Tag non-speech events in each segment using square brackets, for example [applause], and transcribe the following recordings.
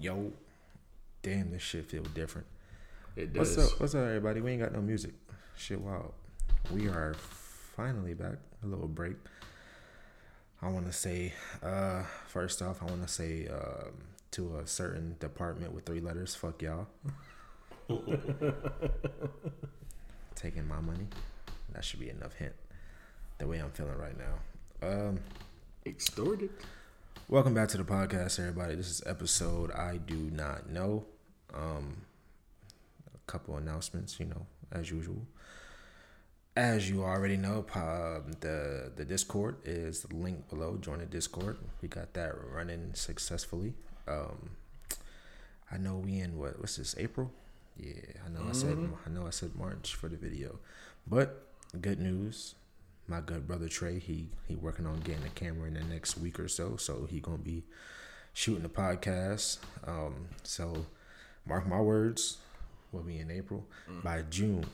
Yo, damn, this shit feel different. It does. What's up? What's up, everybody? We ain't got no music. Shit, wow. We are finally back. A little break. I want to say, uh, first off, I want to say um, to a certain department with three letters, fuck y'all. [laughs] Taking my money. That should be enough hint. The way I'm feeling right now. Um, Extorted. Welcome back to the podcast, everybody. This is episode I do not know. Um, a couple announcements, you know, as usual. As you already know, uh, the the Discord is the link below. Join the Discord. We got that running successfully. Um, I know we in what what's this April? Yeah, I know I said I know I said March for the video, but good news. My good brother Trey, he he working on getting a camera in the next week or so, so he gonna be shooting the podcast. Um, so mark my words, we'll be in April by June.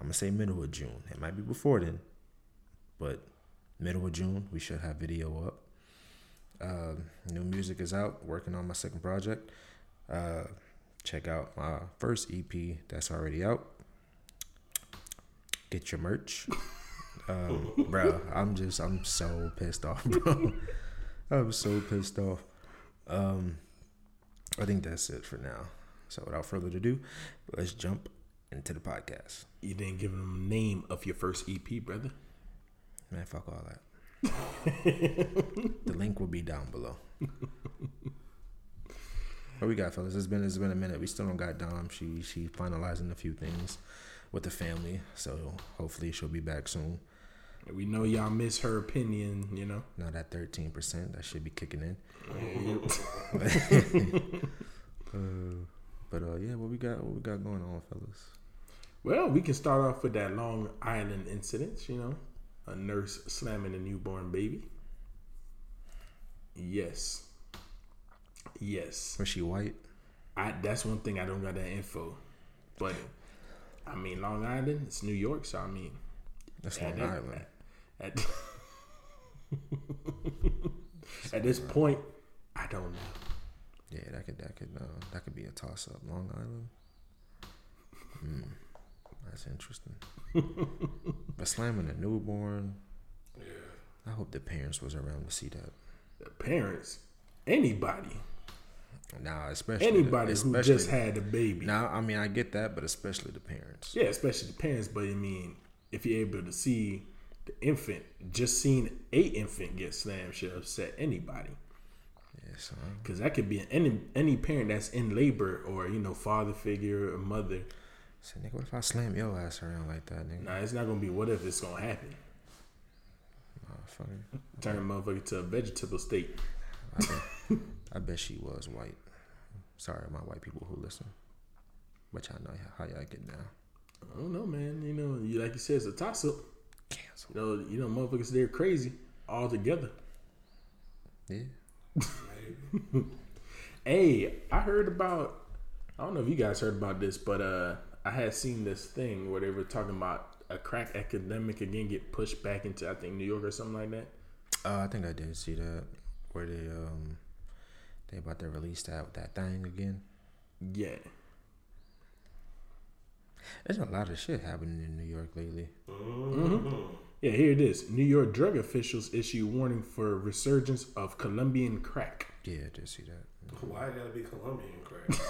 I'm gonna say middle of June. It might be before then, but middle of June we should have video up. Uh, new music is out. Working on my second project. Uh, check out my first EP that's already out. Get your merch, [laughs] um, [laughs] bro. I'm just I'm so pissed off, bro. [laughs] I'm so pissed off. Um, I think that's it for now. So without further ado, let's jump into the podcast. You didn't give them the name of your first EP, brother. Man, fuck all that. the link will be down below. [laughs] What we got, fellas? It's been it's been a minute. We still don't got Dom. She she finalizing a few things with the family, so hopefully she'll be back soon. We know y'all miss her opinion, you know. Now that thirteen percent, that should be kicking in. [laughs] uh, but uh, yeah, what we got? What we got going on, fellas? Well, we can start off with that Long Island incident, you know. A nurse slamming a newborn baby. Yes. Yes. Was she white? I that's one thing I don't got that info. But I mean Long Island, it's New York, so I mean That's Long that- Island. At, [laughs] at this point, I don't know. Yeah, that could that could uh, that could be a toss up. Long Island. Hmm, that's interesting. [laughs] but slamming a newborn. Yeah. I hope the parents was around to see that. The parents, anybody, Nah, especially anybody who especially just had a baby. Nah, I mean I get that, but especially the parents. Yeah, especially the parents. But I mean, if you're able to see the infant, just seeing a infant get slammed should upset anybody. Yeah, so Because that could be any any parent that's in labor or you know father figure or mother. so nigga, what if I slam your ass around like that, nigga? Nah, it's not gonna be what if it's gonna happen. Motherfucker. Turn a motherfucker to a vegetable state. I bet, I bet she was white. Sorry, my white people who listen. But y'all know how y'all get down. I don't know, man. You know, you like you said, it's a toss up. Cancel. You know, you know, motherfuckers they're crazy all together. Yeah. [laughs] Hey, I heard about. I don't know if you guys heard about this, but uh, I had seen this thing where they were talking about a crack academic again get pushed back into I think New York or something like that. Uh, I think I did see that where they um they about to release that that thing again. Yeah, There's a lot of shit happening in New York lately. Mm-hmm. Mm-hmm. yeah. Here it is. New York drug officials issue warning for resurgence of Colombian crack. Yeah, I did see that. Why it gotta be Colombian crack?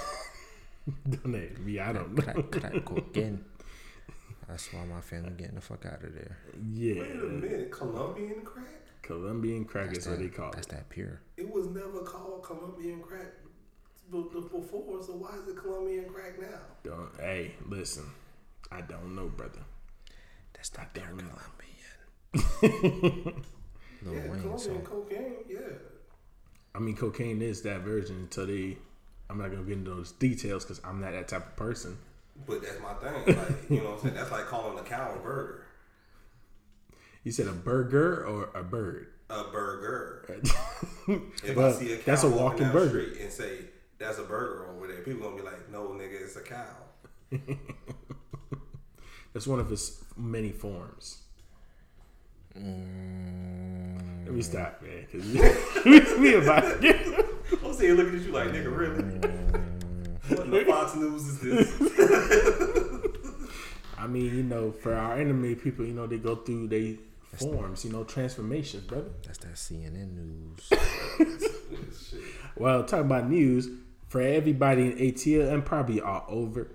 Don't they? Yeah, I don't know. Crack, crack cocaine. [laughs] That's why my family getting the fuck out of there. Yeah, Wait a minute, Colombian crack? Colombian crack That's is what they call That's it. that pure. It was never called Colombian crack b- b- before, so why is it Colombian crack now? Don't. Hey, listen. I don't know, brother. That's that pure don't know. Colombian. Lil [laughs] Yeah, Wayne Colombian song. cocaine, yeah. I mean, cocaine is that version until they. I'm not gonna get into those details because I'm not that type of person. But that's my thing. Like, you know what I'm saying? That's like calling a cow a burger. You said a burger or a bird? A burger. [laughs] If Well, I see a cow that's a walking walking burger. street and say that's a burger over there, people gonna be like, "No, nigga, it's a cow." [laughs] That's one of its many forms. Mm, Let me stop, man. 'cause we, [laughs] we about to [laughs] I'm saying, looking at you like, nigga, really? what in the Fox News is this? I mean, you know, for our enemy people, you know, they go through they forms, you know, transformations, brother. that's that CNN news. Shit. Well, talking about news for everybody in ATL and probably all over.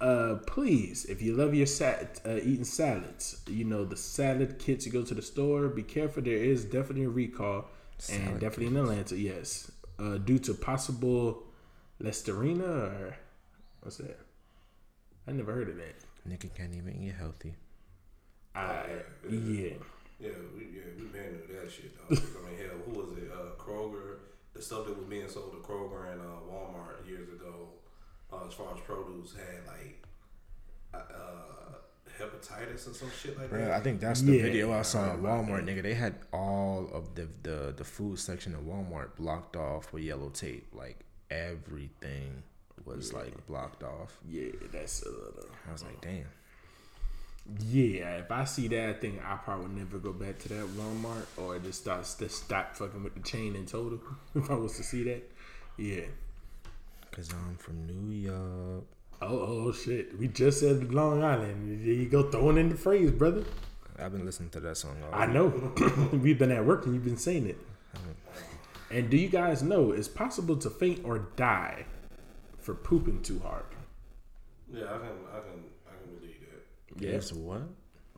Uh, please, if you love your sat uh, eating salads, you know the salad kits. You go to the store. Be careful. There is definitely a recall, and Salad definitely in Atlanta. Yes, uh, due to possible listeria or what's that? I never heard of that. Nigga can't even eat healthy. I yeah. Yeah, we, yeah, we been knew that shit, though. I mean, hell, who was it? Uh, Kroger. The stuff that was being sold to Kroger and uh, Walmart years ago, uh, as far as produce, had like uh, hepatitis or some shit like Bro, that. I think that's the Yeah. video I saw at Walmart, nigga. They had all of the, the the food section of Walmart blocked off with yellow tape. Like everything was like blocked off. Yeah, that's a little. I was like, damn. Yeah, if I see that, I think I probably would never go back to that Walmart or just start just stop fucking with the chain in total. [laughs] if I was to see that, yeah. Cause I'm from New York. Oh, oh shit! We just said Long Island. There you go, throwing in the phrase, brother. I've been listening to that song all I know. [laughs] We've been at work and you've been saying it. [laughs] And do you guys know it's possible to faint or die for pooping too hard? yeah, I can, I can, I can believe that. Yeah. Yes, what?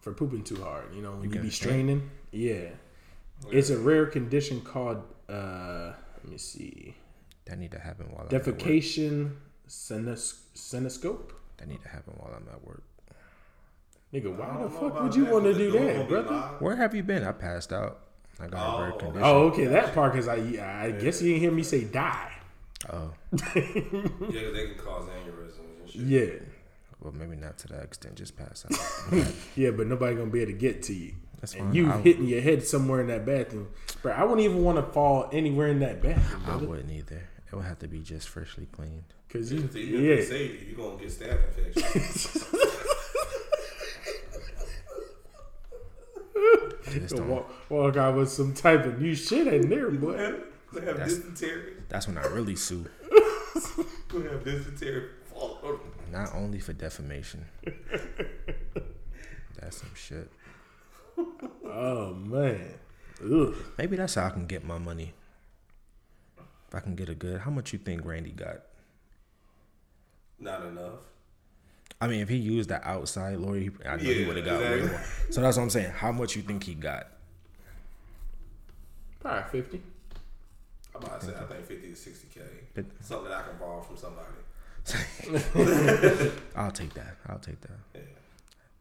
For pooping too hard, you know, when you, can be faint? straining. Yeah. It's a rare condition called. uh Let me see. That need to happen while I'm. Defecation senes- senescope? That need to happen while I'm at work. Nigga, why the fuck would you want to do that, brother? locked. Where have you been? I passed out. I got a Oh. bird condition. Oh, okay, that part because I I guess you didn't hear me say die. Oh, [laughs] Yeah, 'cause they can cause aneurysms and shit. Yeah, well, maybe not to that extent. Just pass out. [laughs] yeah, but nobody gonna be able to get to you. That's and fine. you I- hitting your head somewhere in that bathroom, bro. I wouldn't even want to fall anywhere in that bathroom, I brother. wouldn't either. It would have to be just freshly cleaned. Cause you, So even if they yeah, say you, you're gonna get staph infection. [laughs] Just don't- walk, walk out with some type of new shit in there, You boy. have, you have That's- dysentery. That's when I really sue. [laughs] You have dysentery. Fall over. Not only for defamation. [laughs] That's some shit. Oh man, Ugh. Maybe that's how I can get my money. If I can get a good, how much you think Randy got? Not enough. I mean, if he used the outside lawyer, he- I know he Yeah, would have got way exactly. more. So that's what I'm saying. How much you think he got? probably fifty. I'm about to say, I think 50 to 60K. But- Something that I can borrow from somebody. [laughs] I'll take that. I'll take that. Yeah.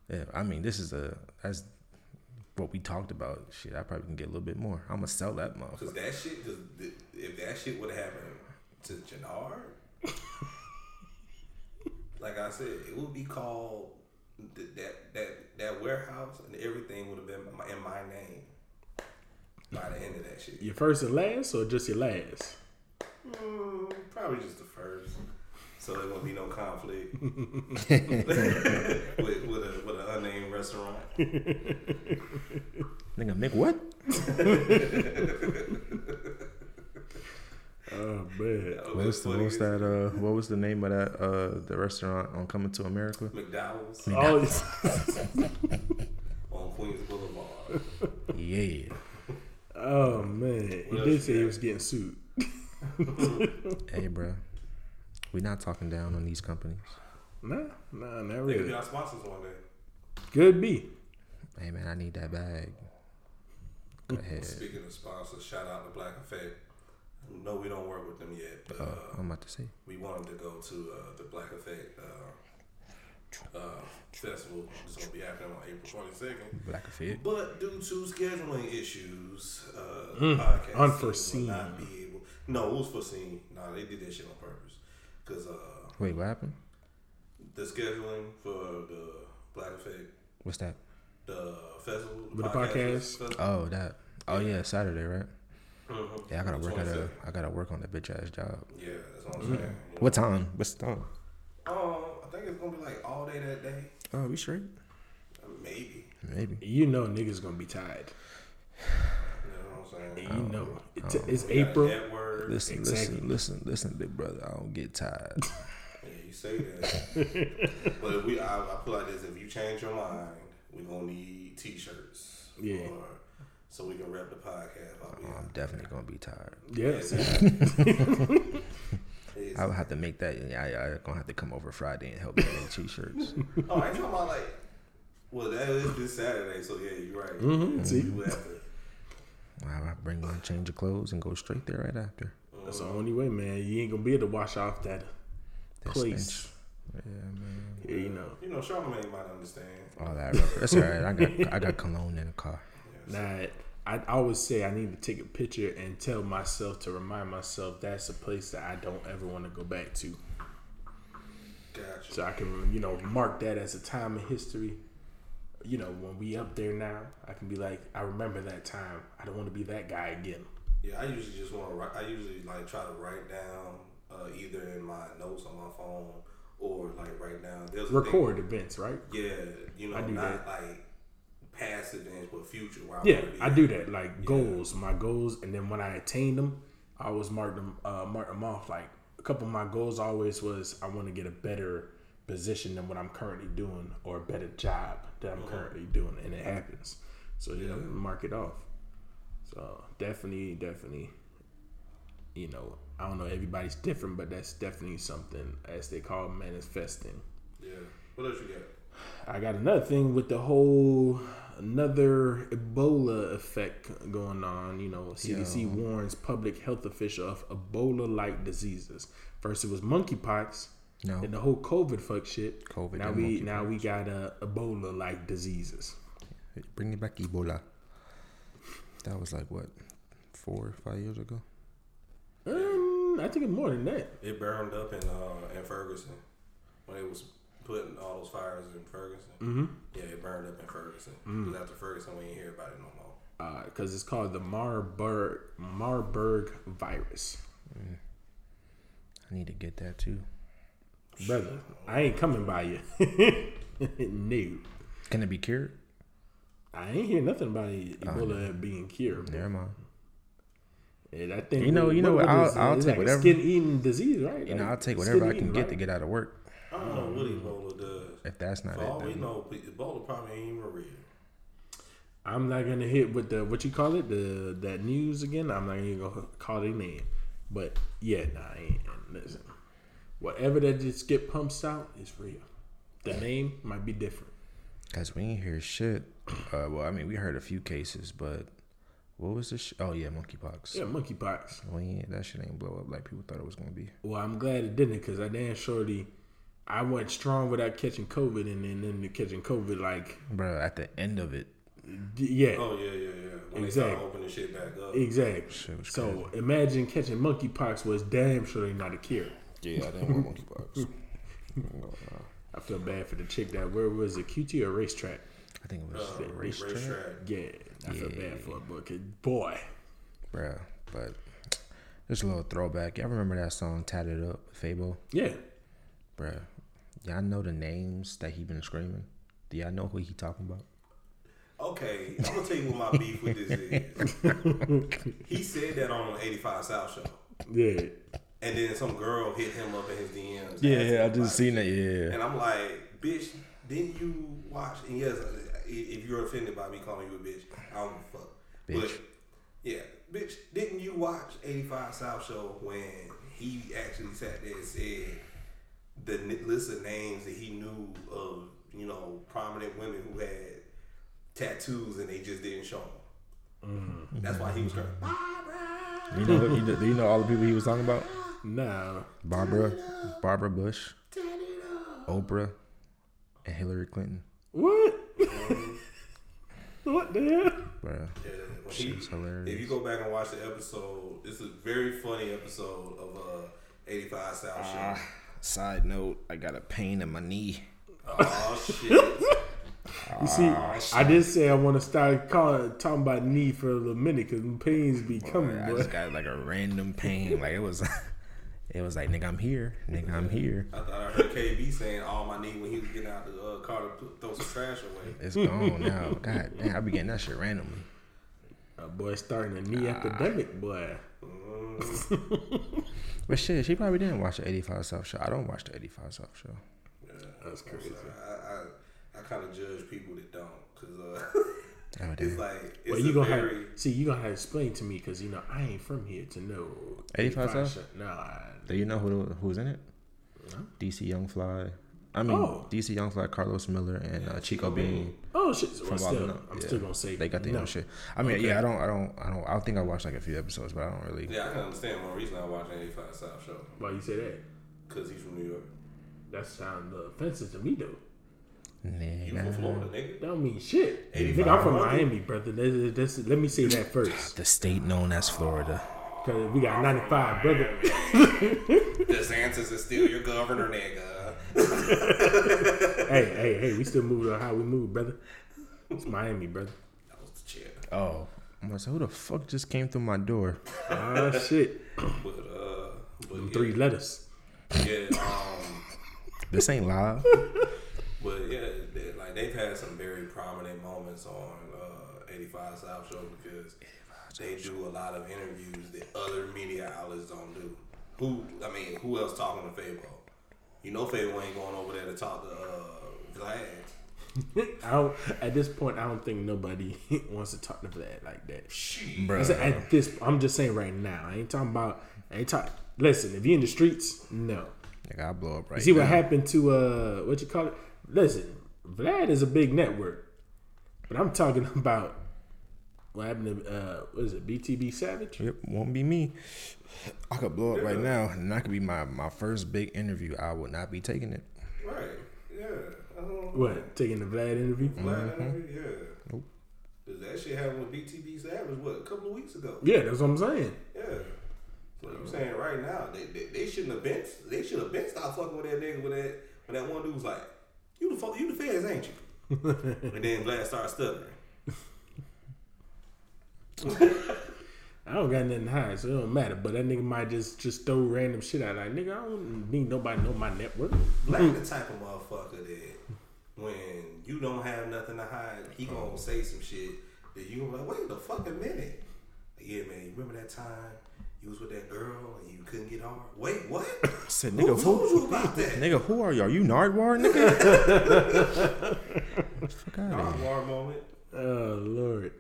Yeah, I mean, this is a that's what we talked about. Shit, I probably can get a little bit more. I'm gonna sell that motherfucker. Because that shit, cause th- if that shit would have happened to Jannard, [laughs] like I said, it would be called th- that that that warehouse and everything would have been in my name by the end of that shit. Your first and last, or just your last? Mm, probably just the first, so there won't be no conflict [laughs] with with a with an unnamed restaurant. [laughs] Nigga, Mick, what? [laughs] Oh man. What was was the funny what's as- that? Uh, what was the name of that? Uh, the restaurant on Coming to America? McDowell's Oh, on Queens Boulevard. Yeah. oh man. He did say he was getting sued. Hey, bro. We not talking down on these companies. Nah, nah, not They could be our sponsors one day. Could be. Hey, man, I need that bag. Go ahead. Speaking of sponsors, shout out to Black Effect. No, we don't work with them yet, but Uh, uh, I'm about to say. we want them to go to uh, the Black Effect uh, uh, festival. It's gonna be happening on April twenty second. Black Effect. But due to scheduling issues, uh, Mm, podcast unforeseen. will not be able. No, it was foreseen. No, they did that shit on purpose because uh, Wait, what happened? the scheduling for the Black Effect, What's that? the festival, With the podcast? festival. Oh, that. Oh yeah, Saturday, right? Mhm. Yeah, I gotta work at a. 22nd. I gotta work on that bitch ass job. Yeah, that's what I'm saying. You know? What time? What's the time? Um, I think it's gonna be like all day that day. Oh, we straight. Maybe. Maybe. You know, niggas gonna be tired. You know what I'm saying? And you know, it's, it's We got April. Word. Listen, Exactly. listen, listen, listen, big brother. I don't get tired. [laughs] Yeah, you say that. but if we, I, I put like this: if you change your mind, we gonna need T-shirts. Yeah. Or, so we can wrap the podcast. I'm definitely gonna be tired. Yes. It's- [laughs] I would have to make that. Yeah, I, I gonna have to come over Friday and help me make t-shirts. [laughs] oh, I ain't talking about like. Well, that is this Saturday, so yeah, you're right. Mhm, see? Would have to- I I bring my change of clothes and go straight there right after. That's the only way, man. You ain't gonna be able to wash off that That place. stench. Yeah, man. Yeah, you know. You know, Charlamagne might understand. All that. rubber. That's all right. I got I got [laughs] cologne in the car. Nah, I always say I need to take a picture and tell myself to remind myself that's a place that I don't ever want to go back to. Gotcha. So I can, you know, mark that as a time in history. You know, when we up there now, I can be like, I remember that time. I don't want to be that guy again. Yeah, I usually just want to write. I usually like try to write down uh, either in my notes on my phone or like right now. There's a thing- Record events, right? Yeah, you know, I do not that. like past events, but future. Yeah, I at. do that. Like goals, my goals, and then when I attain them, I always mark them, uh, mark them off. Like a couple of my goals always was I want to get a better position than what I'm currently doing, or a better job that I'm currently doing, and it happens. So you know, mark it off. So definitely, definitely, you know, I don't know. Everybody's different, but that's definitely something as they call manifesting. Yeah. What else you got? I got another thing with the whole another Ebola effect going on. You know, CDC warns public health official of Ebola-like diseases. First, it was monkeypox. No. And the whole COVID fuck shit. COVID Now we now we got uh, Ebola-like diseases. Bring me back Ebola. That was like what, four, five years ago. Um, I think it's more than that. It burned up in uh, in Ferguson when it was putting all those fires in Ferguson. Mm-hmm. Yeah, it burned up in Ferguson. Mm. 'Cause after Ferguson, we ain't hear about it no more. Uh, Because it's called the Marburg Marburg virus. I need to get that too. Brother, I ain't coming by you. [laughs] no. Can it be cured? I ain't hear nothing about oh, Ebola being cured. Never mind. And I think You know- you know what, I'll- I'll it's take like whatever- Skin eating disease, right? You know, I'll take whatever I can skin-eating, get to get out of work. I don't know what Ebola does. If that's not For all we know, Ebola probably ain't even real. I'm not gonna hit with the what you call it, the that news again. I'm not even gonna go call their name, but yeah, nah, I ain't. Listen, whatever that just get pumps out is real. The name might be different. Cause we ain't hear shit. Uh, well, I mean, we heard a few cases, but what was this? Sh- oh yeah, monkeypox. Yeah, monkeypox. We ain't, that shit ain't blow up like people thought it was gonna be. Well, I'm glad it didn't because I damn shorty. I went strong without catching COVID, and then then catching COVID like Bro, at the end of it, d- yeah. Oh yeah, yeah, yeah. When Exactly. start opening shit back up. Exactly. Shit was So imagine catching monkeypox was damn sure not a cure. Yeah, I didn't want monkeypox. [laughs] I feel bad for the chick that where was it QT or racetrack? I think it was Uh, the racetrack, racetrack. Yeah, I feel bad for her, but 'cause boy, bro. But just a little throwback. Y'all remember that song "Tatted Up" Fabo? yeah. bro? Y'all know the names that he been screaming. Do y'all know who he talking about? Okay, I'm gonna tell you what my beef with this is. [laughs] he said that on 85 South show, Yeah, and then some girl hit him up in his DMs. asking Yeah, I just seen that. Yeah, And I'm like, bitch, didn't you watch? And yes, if you're offended by me calling you a bitch, I don't give a fuck. Bitch. But yeah, bitch, didn't you watch 85 South Show when he actually sat there and said the list of names that he knew of, you know, prominent women who had tattoos and they just didn't show them. Mm-hmm. That's why he was Barbara, you know, you know, you know all the people he was talking about? Nah, Barbara, Barbara Bush, Oprah, and Hillary Clinton. what? [laughs] what the hell? Bro, Yeah, when he- hilarious. If you go back and watch the episode, it's a very funny episode of uh, 85 South Show. Ah, side note, I got a pain in my knee. Oh shit! [laughs] You see, I did say I want to start calling talking about knee for a little minute because the pains be coming, I boy. just got like a random pain. Like it was, [laughs] it was like nigga, I'm here, nigga, I'm here. I thought I heard KB saying all my knee when he was getting out the uh, car to put, throw some trash away. It's gone now. God damn, I be getting that shit randomly. A boy starting a knee epidemic, boy. But shit, she probably didn't watch the 85 South show. I don't watch the 85 South show. Yeah, That's I'm crazy. sorry. I, I, I kind of judge people that don't, cause uh, [laughs] Oh, [laughs] it's damn. like it's Well, a you gonna very have see you gonna have to explain to me because you know I ain't from here to know 85 South? South. No, I, Do you know who who's in it? DC Young Fly. I mean, Oh. DC Young Fly, Karlous Miller, and uh, Chico Bean. oh shit. Well, From still, Wild 'N Out. I'm Yeah. still gonna say They got the no. own shit. I mean, Okay. yeah, I don't, I don't, I don't. I think I watched like a few episodes, but I don't really. yeah. I can understand one reason I watch the 85 South show, Why you say that? cause he's from New York. That sound uh, offensive to me though. You from Florida, nigga. That don't mean shit. 85 Nigga, I'm from Florida. Miami, brother. That's, that's, let me say that first. The state known as Florida. Cause we got 95, brother. this DeSantis is still your governor, nigga. hey, hey, hey, we still moving on how we move, brother. It's Miami, brother. That was the chair. Oh, I'm gonna say, who the fuck just came through my door? Ah, shit. But uh, but Them yeah, three letters. yeah, um, This ain't live. but yeah, they, like they've had some very prominent moments on uh, 85 South Show because they do a lot of interviews that other media outlets don't do. Who, I mean, who else talking to Fabo? You know, Fabo ain't going over there to talk to uh, Vlad. [laughs] I don't, at this point, I don't think nobody [laughs] wants to talk to Vlad like that. Shit. Bro. Said at this, I'm just saying right now. I ain't talking about. I ain't talking. Listen, if you in the streets, no. Nigga, I blow up right You see what happened to uh, what you call it? Listen, Vlad is a big network, but I'm talking [laughs] about what happened to uh, what is it? BTB Savage. Yep, won't be me. I could blow up right now, and that could be my my first big interview. I would not be taking it. Right. Yeah. What taking the Vlad interview? Vlad interview? Yeah. Cause that shit happened with BTB Savage what a couple of weeks ago. Yeah, that's what I'm saying. Yeah. So you saying right now they, they, they shouldn't have been they should have been stopped fucking with that nigga with that when that one dude was like, You the fuck you the feds, ain't you? [laughs] and then Vlad started stuttering. [laughs] I don't got nothing to hide, so it don't matter. But that nigga might just just throw random shit out. Like nigga, I don't need nobody to know my network. Vlad the [laughs] type of motherfucker that when you don't have nothing to hide, he gonna oh. say some shit that you gonna be like, wait the fucking minute. Yeah, man, you remember that time you was with that girl and you couldn't get hard? Wait, what? [laughs] I said, Who nigga, told who, you about that? nigga, who are you? Are you Nardwuar, nigga? Fuck out of here. War moment. Oh lord.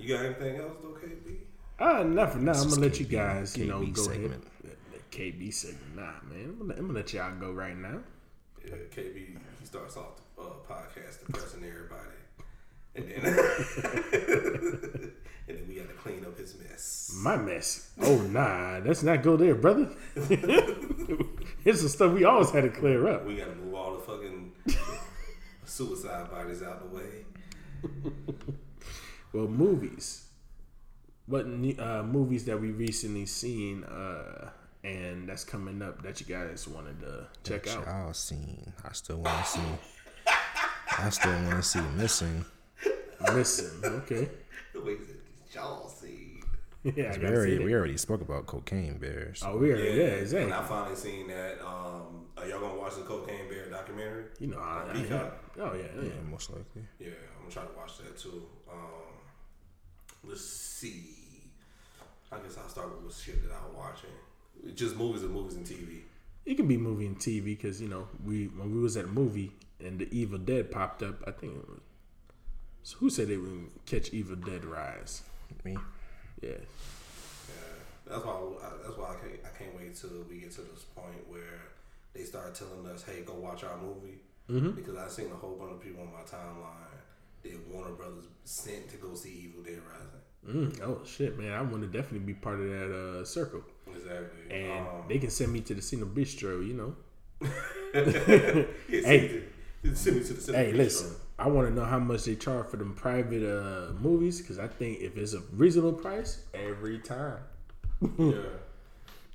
Yeah. You got anything else though, KB? Ah, not for now. I'm gonna is let you KB guys, you know, go segment. ahead. That KB segment, nah, man. I'm gonna, I'm gonna let y'all go right now. Yeah, KB, he starts off the uh, podcast depressing [laughs] everybody. And then, [laughs] and then we got to clean up his mess. My mess. Oh nah, let's not go there, brother. [laughs] It's the stuff we always had to clear up. We got to move all the fucking suicide bodies out the way. Well, movies. What uh, movies that we recently seen uh, and that's coming up that you guys wanted to check out? Y'all seen? I still want to see. I still want to see missing. Listen, okay. The way he y'all see. [laughs] Yeah, I We already, we already spoke about cocaine bears. Oh, we are. Yeah, And exactly. I finally seen that. Um, are y'all gonna watch the Cocaine Bear documentary? You know, I, I, Peacock. oh yeah, yeah. Yeah, most likely. Yeah, I'm gonna try to watch that too. Um, let's see. I guess I'll start with shit that I'm watching. Just movies and movies and TV. It can be movie and TV because you know we when we was at a movie and the Evil Dead popped up. I think it was. So who said they would catch Evil Dead Rise? Me. Yeah, Yeah, that's why. I, that's why I can't. I can't wait till we get to this point where they start telling us, "Hey, go watch our movie." Mm-hmm. Because I've seen a whole bunch of people on my timeline that Warner Brothers sent to go see Evil Dead Rising. mm, oh shit, man! I want to definitely be part of that uh, circle, Exactly. and Um, they can send me to the Cine Bistro. You know, [laughs] yeah, hey. send, send me to the hey, listen. I want to know how much they charge for them private uh, movies because I think if it's a reasonable price, every time. yeah. [laughs]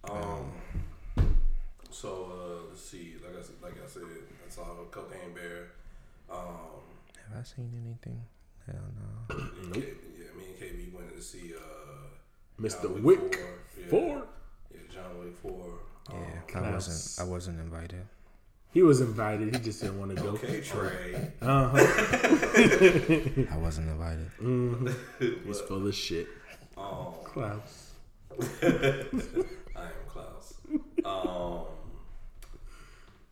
Um. So uh, let's see. Like I said, like I said, I saw Cocaine Bear. Um. Have I seen anything? Hell no. [clears throat] Yeah, yeah, me and KB went to see uh, Mr. John Wick Yeah. Four. Yeah, John Wick Four. Um, Yeah, I Klaus. wasn't. I wasn't invited. He was invited. He just didn't want to go. Okay, Trey. Uh huh. I wasn't invited. [laughs] He's full of shit. Um, Klaus. [laughs] I am Klaus. Um,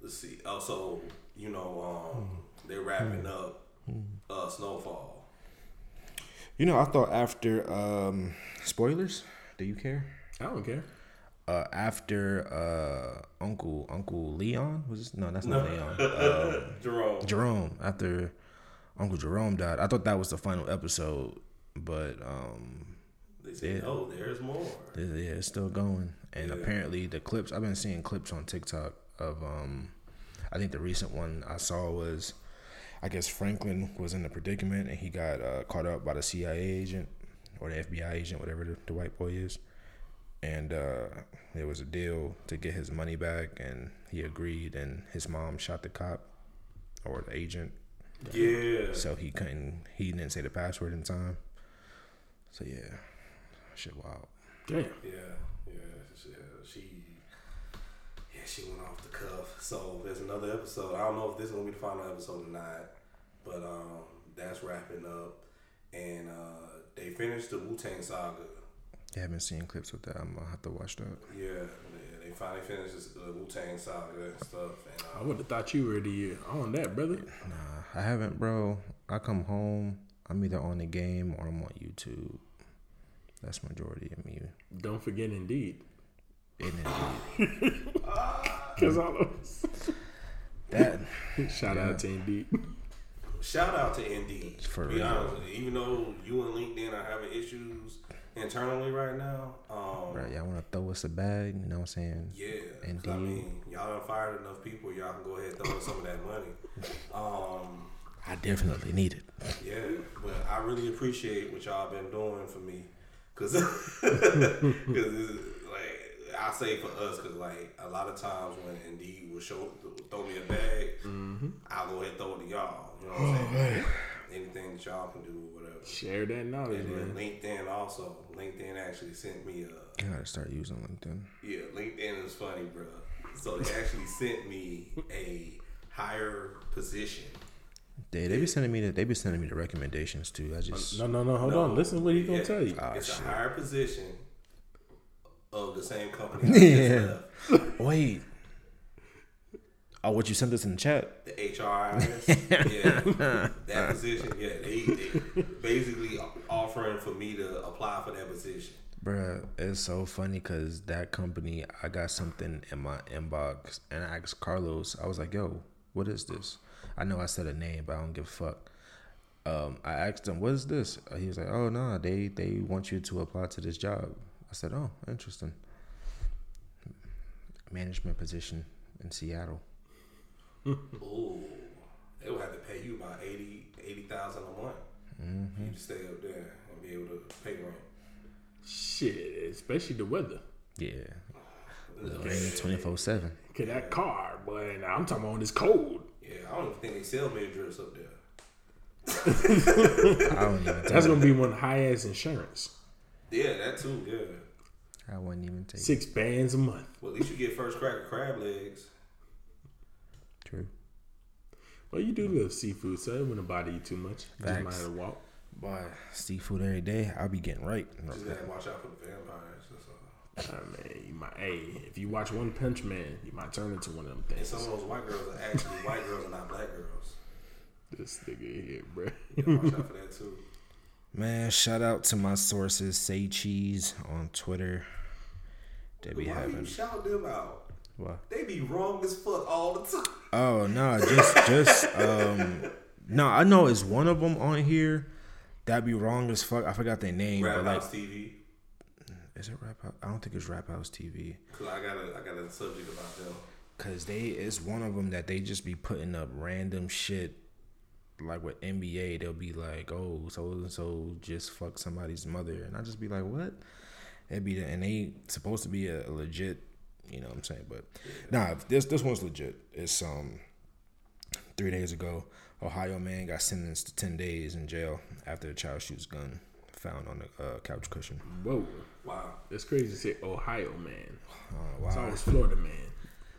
let's see. Also, you know, um, they're wrapping up uh, Snowfall. You know, I thought after um spoilers, do you care? I don't care. Uh after uh Uncle Uncle Leon was this? no, that's not Leon. Uh, [laughs] Jerome. Jerome after Uncle Jerome died. I thought that was the final episode, but um They said. "No, there's more." it- yeah, it's still going. And Yeah. apparently the clips I've been seeing clips on TikTok of um I think the recent one I saw was I guess Franklin was in a predicament and he got uh, caught up by the CIA agent or the FBI agent, whatever the, the white boy is. And uh, there was a deal to get his money back, and he agreed. And his mom shot the cop or the agent, Yeah. so he couldn't. He didn't say the password in time. So yeah, shit wild. Damn. Yeah, yeah, she, she, yeah, she went off the cuff. So there's another episode. I don't know if this is gonna be the final episode or not, but um, that's wrapping up, and uh, they finished the Wu Tang saga. I haven't seen clips with that. I'm gonna have to watch that. Yeah, they, they finally finished the Wu Tang saga and stuff. And I uh, would have thought you were the on that, brother. Nah, I haven't, bro. I come home. I'm either on the game or I'm on YouTube. That's majority of me. Don't forget Indeed. In [laughs] it. Cause all of us. That Shout out to Indeed. shout out to Indeed. For be real. honest, even though you and LinkedIn are having issues internally right now, um, right, y'all want to throw us a bag? You know what I'm saying? Yeah, 'cause Indeed. I mean, y'all done fired enough people. Y'all can go ahead and throw in some of that money. Um, I definitely need it. yeah, but I really appreciate what y'all been doing for me, cause, [laughs] cause like I say for us, cause like a lot of times when Indeed will show throw me a bag, I'll go ahead and throw it to y'all. You know what I'm saying? Anything that y'all can do, or whatever. Share that knowledge, And then man. LinkedIn also. LinkedIn actually sent me a I gotta start using LinkedIn. yeah, LinkedIn is funny, bro. So they actually sent me a higher position. They they be sending me the they be sending me the recommendations too. I just No, no, no. Hold No. on. Listen, what he gonna Yeah, tell you? Ah, it's shit. a higher position of the same company. [laughs] Yeah. wait. Oh, what you sent this in the chat? The HRIS, yeah, [laughs] that position, yeah, they, they basically offering for me to apply for that position. Bruh, it's so funny because that company, I got something in my inbox and I asked Carlos, I was like, yo, what is this? I know I said a name, but I don't give a fuck. Um, I asked him, what is this? He was like, oh, no, they, they want you to apply to this job. I said, oh, interesting. Management position in Seattle. [laughs] Ooh, they would have to pay you about 80 80000 a month for you to stay up there and be able to pay rent. Shit, especially the weather. Yeah. 24 7. Cause that car, boy. Now I'm talking about when it's cold. Yeah, I don't even think they sell mid drifts up there. [laughs] I don't even That's gonna be one high ass insurance. Yeah, that too. Yeah. I wouldn't even take it. Six bands a month. Well, at least you get first crack of crab legs. True. Well, you do love seafood, so it wouldn't bother you too much. You just might Facts. have to walk. Boy, seafood every day, I'll be getting right. Just gotta watch out for the vampires. That's all. I mean, you might. Hey, if you watch One Punch Man, you might turn into one of them things. And things. some of those white girls are actually white girls and not black girls. This nigga here, bro. You gotta watch out for that too. Man, shout out to my sources, Say Cheese on Twitter. They be Why you shout them out? what? They be wrong as fuck all the time. Oh no, just [laughs] just um no, I know it's one of them on here. That be wrong as fuck. I forgot their name, Rap but like, House TV. is it Rap House? I don't think it's Rap House TV. Cause I got a I got a subject about them. Cause they it's one of them that they just be putting up random shit. Like with NBA, they'll be like, "Oh, so and so just fuck somebody's mother," and I just be like, "What?" It'd be the, and they supposed to be a, legit, you know what I'm saying? But nah, this this one's legit. It's um three days ago, Ohio man got sentenced to ten days in jail after a child shoots gun found on a uh, couch cushion. Whoa, Wow. that's crazy to say Ohio man. It's wow! always Florida man,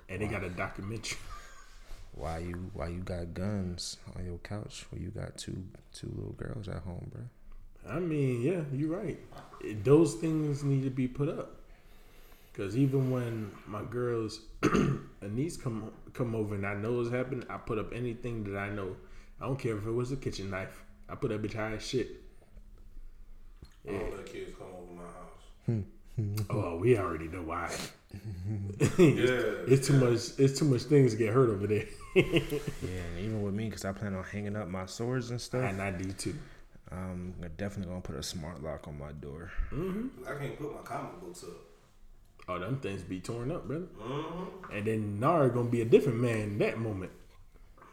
and they got a documentary. [laughs] why you why you got guns on your couch when you got two two little girls at home, bro? I mean, yeah, you're right. It- those things need to be put up. Cause even when my girls [clears throat] and niece come come over and I know what's happened, I put up anything that I know. I don't care if it was a kitchen knife. I put up bitch high as shit. I don't let kids come over my house. Hmm. [laughs] Oh, we already know why. [laughs] Yeah, It's too much. It's too much things to get hurt over there, [laughs] Yeah, even with me, cause I plan on hanging up my swords and stuff. and I do too. I'm definitely gonna put a smart lock on my door. I can't put my comic books up. Oh, them things be torn up, brother. Mm-hmm. And then Nara gonna be a different man that moment.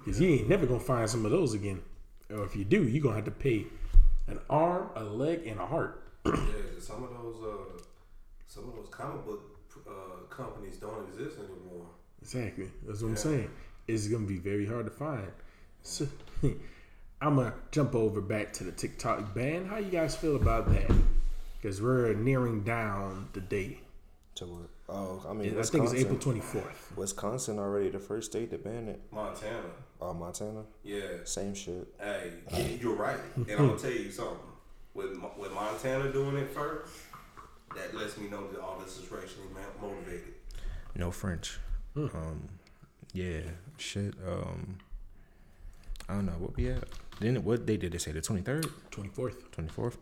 Cause he ain't never gonna find some of those again. Or if you do, you gonna have to pay an arm, a leg, and a heart. Yeah, some of those uh, some of those comic book uh, companies don't exist anymore. Exactly. That's what I'm saying. It's gonna be very hard to find. So [laughs] I'm gonna jump over back to the TikTok ban. How you guys feel about that? Because we're nearing down the date. To what? Oh, I mean, I think it's April 24th. Wisconsin already the first state to ban it. Montana. Oh, Montana, Yeah. same shit. Hey, [laughs] you're right. And I'm gonna tell you something. With with Montana doing it first, that lets me know that all this is racially motivated. No French. Um, yeah, shit. Um, I don't know what we at. Then what they did they say the twenty third, 24th. twenty fourth.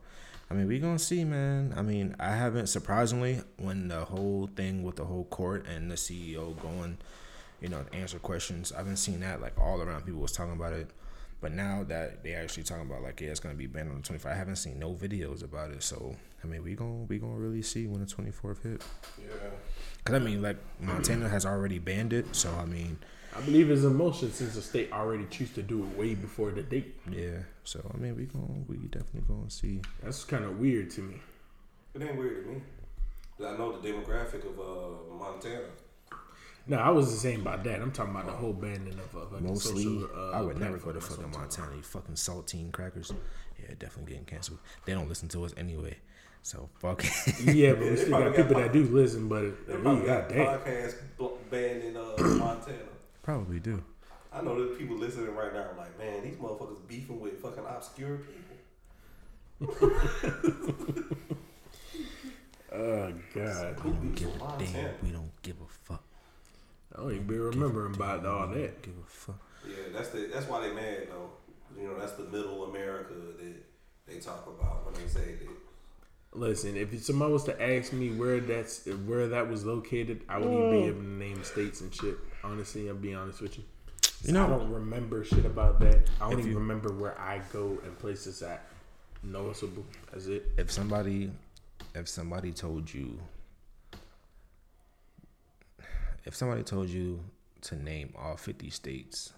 I mean, we gonna see, man. I mean, I haven't surprisingly when the whole thing with the whole court and the CEO going, you know, to answer questions. I haven't seen that like all around. People was talking about it, but now that they actually talking about like yeah, it's gonna be banned on the twenty five. I haven't seen no videos about it. So I mean, we gonna we gonna really see when the twenty fourth hit. Yeah. Cause I mean, like Montana has already banned it, so I mean, I believe it's in motion since the state already choose to do it way before the date. yeah. So I mean, we going we definitely gonna see. That's kind of weird to me. It ain't weird to me. I know the demographic of uh, Montana. No, I wasn't saying about that. I'm talking about the whole banning of uh, fucking Mostly, social, uh, I would never go to fucking what I'm talking Montana. You fucking saltine crackers. Yeah, definitely getting canceled. They don't listen to us anyway. So fuck. about. Yeah, but we still probably got people got that do listen. But They we probably got got that. podcast bl- banned in uh, Montana. Probably do. I know there's people listening right now like, man, these motherfuckers beefing with fucking obscure people. [laughs] Oh God, We don't give a Montana. damn. We don't give a fuck. I don't even be remembering about all We don't that. Give a fuck. Yeah, that's the that's why they mad though. You know, that's the middle America that they talk about when they say that. Listen, if somebody was to ask me where that's where that was located, I wouldn't even be mm. able to name states and shit. Honestly, I'll be honest with you. You know- I don't remember shit about that. I don't even you- remember where I go and places that noticeable. That's it. If somebody, if somebody told you, if somebody told you to name all fifty states,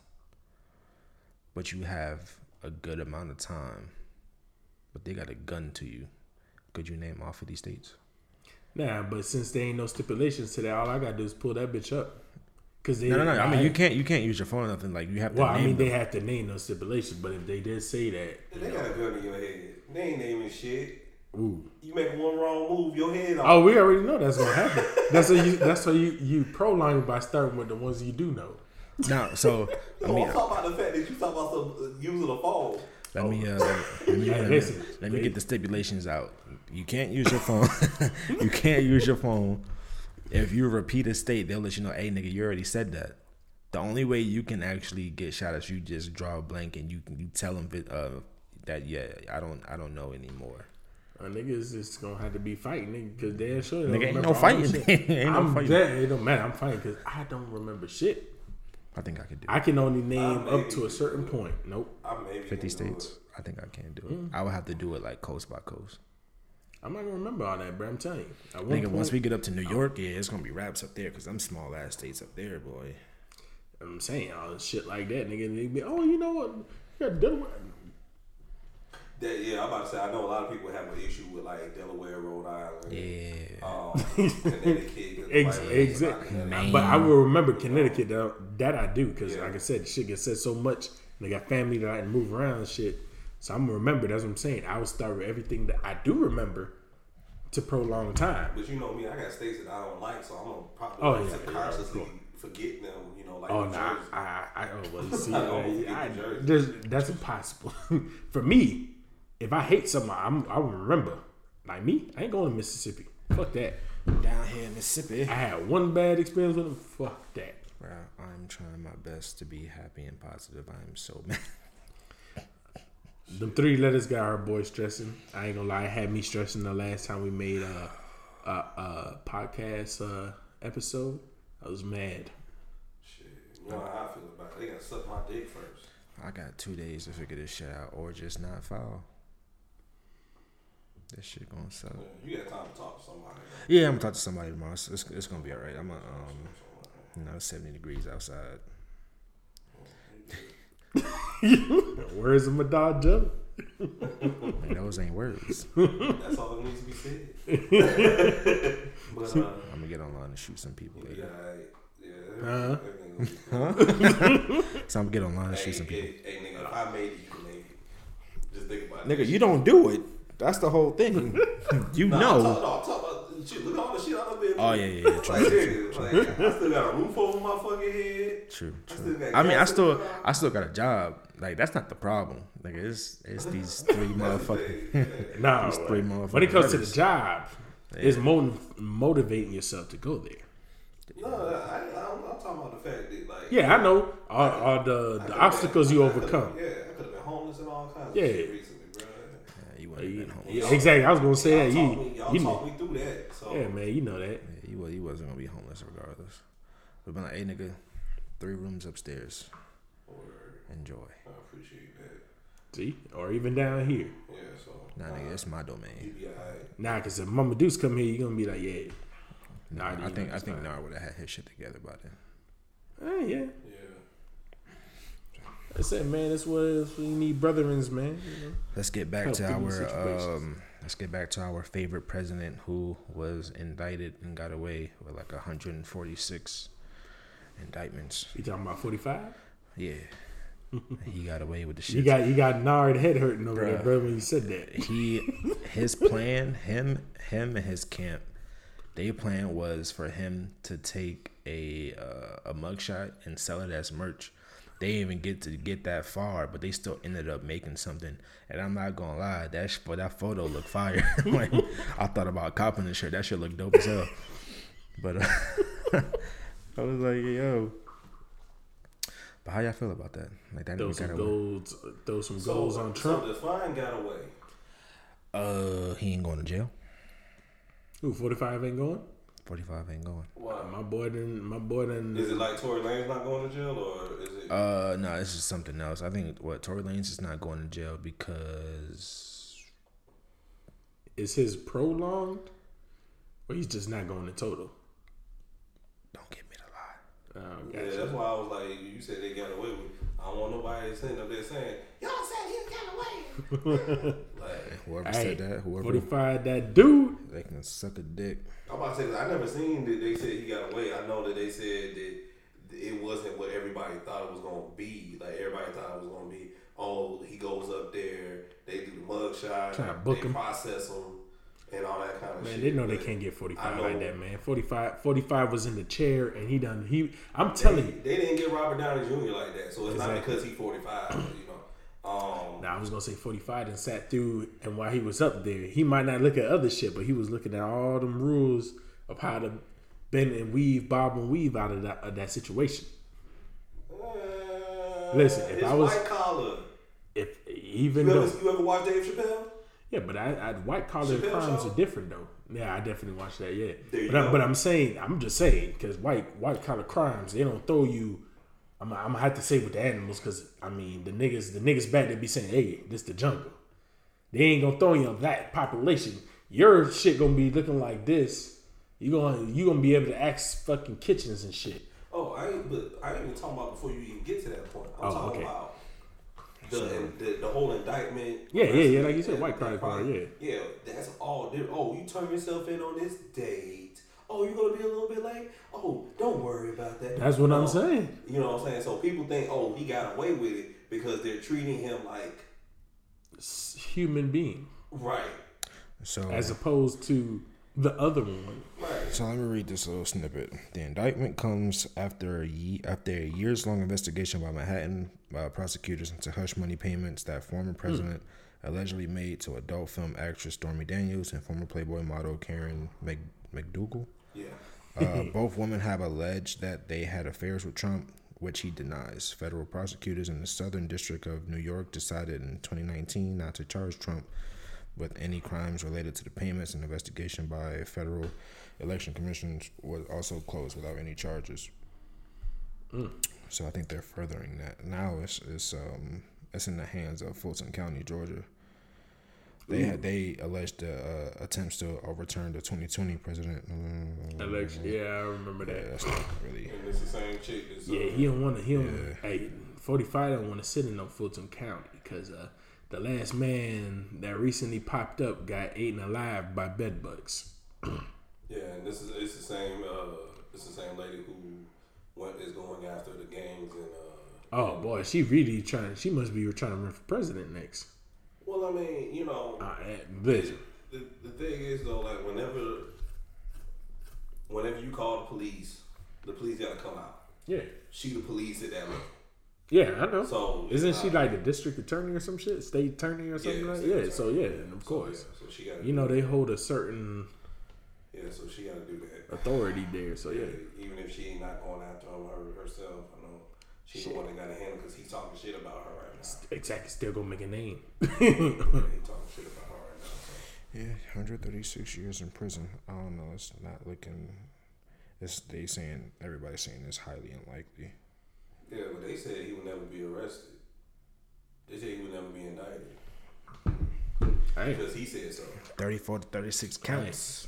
but you have a good amount of time, but they got a gun to you, could you name all fifty states? Nah, but since there ain't no stipulations to that, all I gotta do is pull that bitch up. Cause they, No, no, no. I mean, you can't, you can't use your phone or nothing. Like you have to Well, I name mean, they have to name those stipulations, but if they did say that, They got a gun in your head. They ain't naming shit. ooh. You make one wrong move, your head off. Oh, we already know that's gonna happen. that's how you. That's how you you prolong by starting with the ones you do know. Now, so [laughs] I No, mean, I'm talking about the fact that you talking about some, uh, using a phone. Let me uh, let me, Hey, let me, listen, let me get the stipulations out. You can't use your phone. [laughs] you can't use your phone. If you repeat a state, they'll let you know, "Hey, nigga, you already said that." The only way you can actually get shot is you just draw a blank and you you tell them uh, that yeah, I don't I don't know anymore. Uh, niggas is gonna have to be fighting nigga, because they're sure. Nigga, ain't remember no all fighting. that. [laughs] Ain't no I'm fighting. That, it don't matter. I'm fighting because I don't remember shit. I think I could do I can only name up to a certain point. Nope. I maybe fifty states. I think I can do it. I would have to do it like coast by coast. I'm not gonna remember all that, bro. I'm telling you. At one Nigga, point, once we get up to New York, yeah, it's gonna be raps up there because I'm small ass states up there, boy. I'm saying all this shit like that, nigga. They be, oh, you know what? You got Delaware. That, yeah, I'm about to say. I know a lot of people have an issue with like Delaware, Rhode Island, Yeah. um, [laughs] Connecticut. 'cause Ex- nobody knows Connecticut. Man. But I will remember Connecticut. That, that I do because, Yeah. like I said, shit gets said so much. And they got family that I can move around and shit. So I'm gonna remember. That's what I'm saying. I will start with everything that I do remember to prolong time. But you know me, I got states that I don't like, so I'm gonna probably Oh, like, yeah, yeah, subconsciously forgetting them. You know, like Oh New nah, Jersey. I, I, oh well, you [laughs] see, I don't forget I, there's, that's impossible. [laughs] For me, if I hate something, I'm, I will remember. Like me, I ain't going to Mississippi. Fuck that. Down here in Mississippi. I had one bad experience with them. Fuck that. Bro, I'm trying my best to be happy and positive. I'm so [laughs] mad. Them three letters got our boy stressing. I ain't gonna lie, it had me stressing the last time we made a, a, a podcast uh, episode. I was mad. Shit, you know how I feel about it. They gotta suck my dick first. I got two days to figure this shit out or just not file. This shit gonna suck. Yeah, you got time to talk to somebody. Yeah, I'm gonna talk to somebody tomorrow. It's, it's, it's gonna be alright. I'm gonna, um, you know, 70 degrees outside. Where's [laughs] the Madad Joe? Man, those ain't words. [laughs] That's all that needs to be said. but uh, I'm gonna get online and shoot some people yeah, later. I- yeah, Huh? everything gonna be cool. [laughs] So I'm gonna get online and Hey, shoot some people. hey, hey, nigga, if I made it, you can make it. Just think about it. Nigga, you don't do it. That's the whole thing. you Nah, I'm know. Shit. Look at all the shit I done been Oh yeah, yeah, yeah. True, Like, true, nigga, like, I still got a roof over my fucking head. true, true. still got I mean, I still. I still got a job. Like that's not the problem. Like it's, it's these [laughs] three motherfuckers. [laughs] Nah, These three when it comes to the motherfuckers. job, it's motiv- motivating yourself to go there. No, I, I, I'm, I'm talking about the fact that like Yeah, I know all, all the, the obstacles been- you overcome. Yeah, I could have been homeless and all kinds Yeah. of shit recently, bro. Yeah, you wouldn't have been homeless. Yeah, exactly. I was gonna say that. Y'all You, talk me, y'all you talk know, me through that. So yeah, man, you know that. Yeah, he was, he wasn't gonna be homeless regardless. But been like, hey nigga, three rooms upstairs. Word. Enjoy. I appreciate that. See, or even down here. Yeah, so Nah, nigga, it's my domain. be alright. Nah, cause if Mama Deuce come here, you gonna be like, yeah, Nah, Nah, I think I think not. Nar would have had his shit together by then. eh, yeah. Yeah. I said, man, that's what we need, brethrens, man. You know? Let's get back Help to our um. Let's get back to our favorite president who was indicted and got away with like 146 indictments. You talking about forty five? Yeah, [laughs] he got away with the shit. You got you got Nard head hurting over there, Bruh. bro. When you said that, [laughs] he his plan him him and his camp their plan was for him to take a uh, a mugshot and sell it as merch they didn't even get to get that far but they still ended up making something and i'm not gonna lie that sh- for that photo looked fire [laughs] like i thought about copping the shirt that shit looked dope as hell but uh, [laughs] i was like yo but how y'all feel about that like that throw some got away goals, throw some So, goals on Trump. So Define got away. uh he ain't going to jail Who forty five ain't going? 45 ain't going Why? My boy didn't. My boy didn't. Is it like Tory Lanez not going to jail, or is it? Uh, no, this is something else. I think what Tory Lanez is not going to jail because Is his prolonged, or he's just not going to total? don't get me to lie. Oh, yeah, that's why I was like, you said they got away with. it. I don't want nobody sitting up there saying, "Y'all said he got away." [laughs] like, Whoever Hey, said that, whoever Forty five, that dude. they can suck a dick. I'm about to say I never seen that they said he got away. I know that they said that it wasn't what everybody thought it was gonna be. Like everybody thought it was gonna be. Oh, he goes up there, they do the mug shot, Tryna book they him. process him, and all that kind of shit. Man, shit. they know they can't get 45 know- like that, man. 45, 45 was in the chair, and he done. He, I'm They, telling you. they didn't get Robert Downey Jr. like that, so it's not because he's 45. You know, um, Now I was gonna say forty five and sat through, and while he was up there, he might not look at other shit, but he was looking at all them rules of how to bend and weave, bob and weave out of that, of that situation. uh, Listen, if I was- white collar, If even you though, ever, you ever watch Dave Chappelle? yeah, but I, I white collar Chappelle crimes Show? are different though. Yeah, I definitely watched that. Yeah, but I'm, but I'm saying, I'm just saying, because white white collar crimes, they don't throw you. I'm, I'm gonna have to say with the animals, because I mean the niggas, the niggas back they be saying, hey, this the jungle. They ain't gonna throw you on that population. Your shit gonna be looking like this. You gonna you gonna be able to ask fucking kitchens and shit. Oh, I ain't, but I ain't even talking about before you even get to that point. I'm Oh, talking okay. about the, the the whole indictment. Yeah, yeah, yeah, like you said, white collar that crime, probably- Yeah, that's all. different. Oh, you turn yourself in on this date. Oh, you're gonna be a little bit late. Oh, don't worry about that. That's what No. I'm oh, saying. You know what I'm saying? So people think, oh, he got away with it because they're treating him like Human being, right, So as opposed to the other one. So let me read this little snippet. The indictment comes after a ye- after a years long investigation by Manhattan uh, prosecutors into hush money payments that former president allegedly made to adult film actress Stormy Daniels and former Playboy model Karen Mc- McDougal. Yeah. Uh, [laughs] both women have alleged that they had affairs with Trump, which he denies. Federal prosecutors in the Southern District of New York decided in 2019 not to charge Trump with any crimes related to the payments. An investigation by federal election commissions was also closed without any charges. So I think they're furthering that. Now it's it's um it's in the hands of Fulton County, Georgia. They had they alleged uh, attempts to overturn the 2020 president. Election. Yeah, I remember Yeah, that. that's not really. And it's the same chick. That's, uh, Yeah, he don't want to. He don't. Hey, forty five don't want to sit in no Fulton County because uh, the last man that recently popped up got eaten alive by bed bugs. Yeah, and this is it's the same. Uh, it's the same lady who went is going after the gangs and. Uh, Oh boy, she really trying. She must be trying to run for president next. well, I mean, you know, Uh, listen, the, the thing is though, like whenever, whenever you call the police, the police gotta come out. yeah, She the police at that level. Yeah, I know. So Isn't she uh, like the district attorney or some shit, state attorney or something Yeah, like? state Yeah, so yeah, and of So, course, yeah, so she got. you know they hold a certain Yeah, so she got to do that. authority there. So yeah, Even if she ain't not going after him her, herself, I know she's the one that got to handle because he's talking shit about her right now. exactly. Still gonna make a name. [laughs] Yeah, he talking shit about her right now. So. Yeah, 136 years in prison. I don't know. It's not looking. It's they saying everybody's saying it's highly unlikely. Yeah, but they said he would never be arrested. They said he would never be indicted Hey, because he said so. 34 to 36 counts.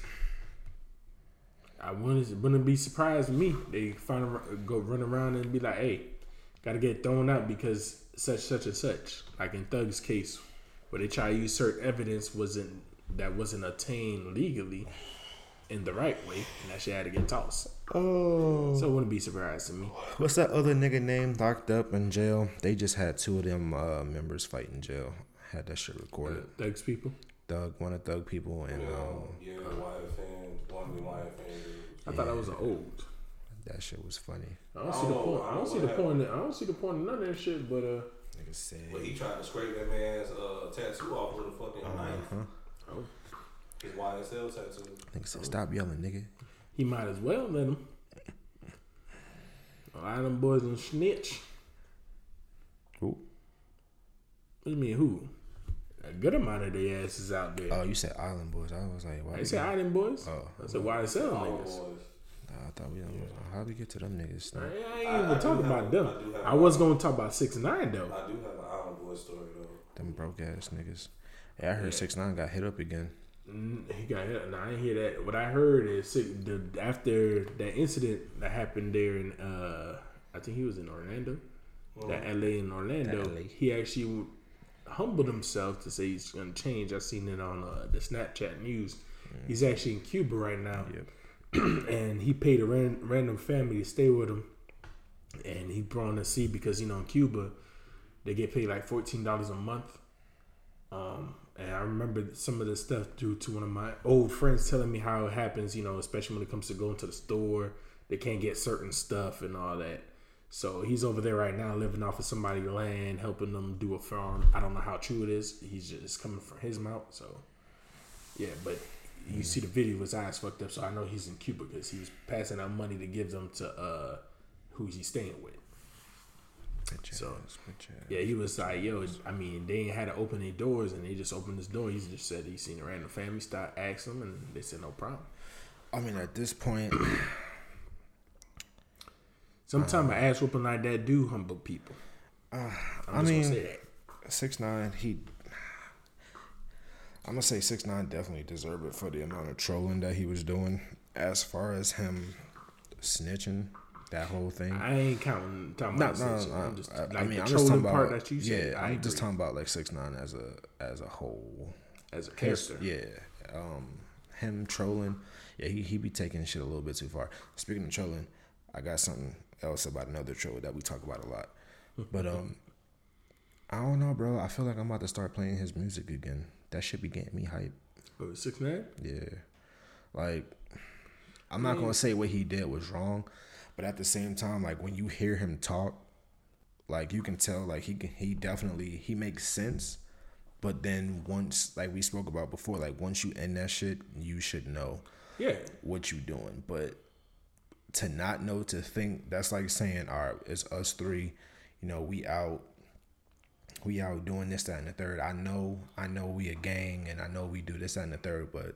I wouldn't wouldn't be surprised with me. They find a- go run around and be like, "Hey, got to get thrown out because such such and such." Like in Thug's case, where they try to use certain evidence wasn't that wasn't obtained legally in the right way, and that shit had to get tossed. Oh, So it wouldn't be surprised to me. what's that other nigga name locked up in jail? They just had two of them uh, members fight in jail. Had that shit recorded. Thug's people. Thug, one of Thug people, and You know, um, yeah, Wyatt fans, one of the Wyatt fans. I thought that was an old. that shit was funny. I don't see the don't point. I I don't don't see the what point. I don't see the point in none of that shit. But uh, Nigga said. But he tried to scrape that man's uh, tattoo off with a fucking knife. Uh-huh. oh, His YSL tattoo. Nigga said, stop yelling, nigga. he might as well let him. A lot of them boys and snitch. Who? What do you mean who? A good amount of their asses out there. Oh, you said Island Boys. I was like, why? I we said Island boys. Oh. I said YSL All niggas. boys. Nah, I thought we don't. How we get to them niggas? I nah? ain't even I do talking about a- them. I do have I a- was going to talk about six nine though. I do have an Island Boy story though. Them broke ass niggas. Yeah, I heard six nine got hit up again. Mm, He got hit. No, I didn't hear that. What I heard is the, after that incident that happened there in, uh, I think he was in Orlando, that LA in Orlando. LA. He actually humbled himself to say he's going to change. I seen it on uh, the Snapchat news. He's actually in Cuba right now, Yep. [clears throat] and he paid a ran, random family to stay with him, and he brought him to see because you know in Cuba they get paid like fourteen dollars a month. Um, and I remember some of the stuff due to one of my old friends telling me how it happens. You know, especially when it comes to going to the store, they can't get certain stuff and all that. So he's over there right now, living off of somebody's land, helping them do a farm. I don't know how true it is. He's just coming from his mouth. So yeah, but you see the video, his eyes fucked up. So I know he's in Cuba because he's passing out money to give them to uh who he's staying with. Bitch So, ass, bitch. Yeah, he was like, yo, I mean, they ain't had to open their doors, and they just opened this door. He just said he seen a random family start asked him, and they said no problem. I mean, at this point, [clears throat] Sometimes an ass whooping like that do humble people. Uh, I'm I just mean, gonna say that. six nine. He. I'm gonna say six nine definitely deserved it for the amount of trolling that he was doing. As far as him snitching, that whole thing. I ain't counting talking No, about no, this. no, I'm just I, like I mean, I'm just talking part about that you yeah. said. I I'm just talking about like six nine as a as a whole. as a character. yeah, um, him trolling. Yeah, he he be taking shit a little bit too far. Speaking of trolling, I got something else about another troll that we talk about a lot. [laughs] But um, I don't know, bro. I feel like I'm about to start playing his music again. That should be getting me hype. Oh, six nine. Yeah, like I'm not gonna say what he did was wrong, but at the same time, like when you hear him talk, like you can tell, like he can, he definitely he makes sense. But then once, like we spoke about before, like once you end that shit, you should know Yeah. what you doing. But to not know, to think that's like saying, all right, it's us three, you know, we out, we out doing this, that, and the third. I know, I know we a gang, and I know we do this, that, and the third. But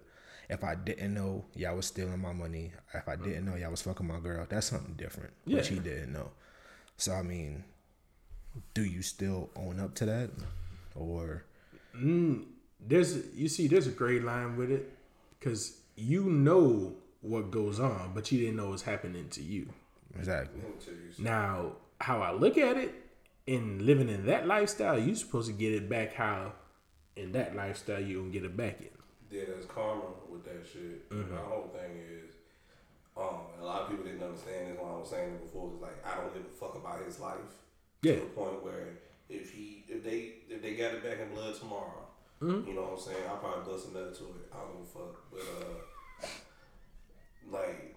if I didn't know, y'all was stealing my money. If I didn't know, y'all was fucking my girl. That's something different, which he didn't know. So I mean, do you still own up to that, or mm, There's you see, there's a gray line with it because you know what goes on, but you didn't know what's happening to you. exactly? Let me tell you something. Now, how I look at it, in living in that lifestyle, you're supposed to get it back. How in that lifestyle you gonna get it back in? Yeah, there's karma with that shit. Mm-hmm. My whole thing is, um, a lot of people didn't understand this when I was saying it before. It's like I don't give a fuck about his life. Yeah. To the point where if he, if they, if they got it back in blood tomorrow, Mm-hmm. you know what I'm saying? I'll probably bust another to it. I don't give a fuck. But uh, like,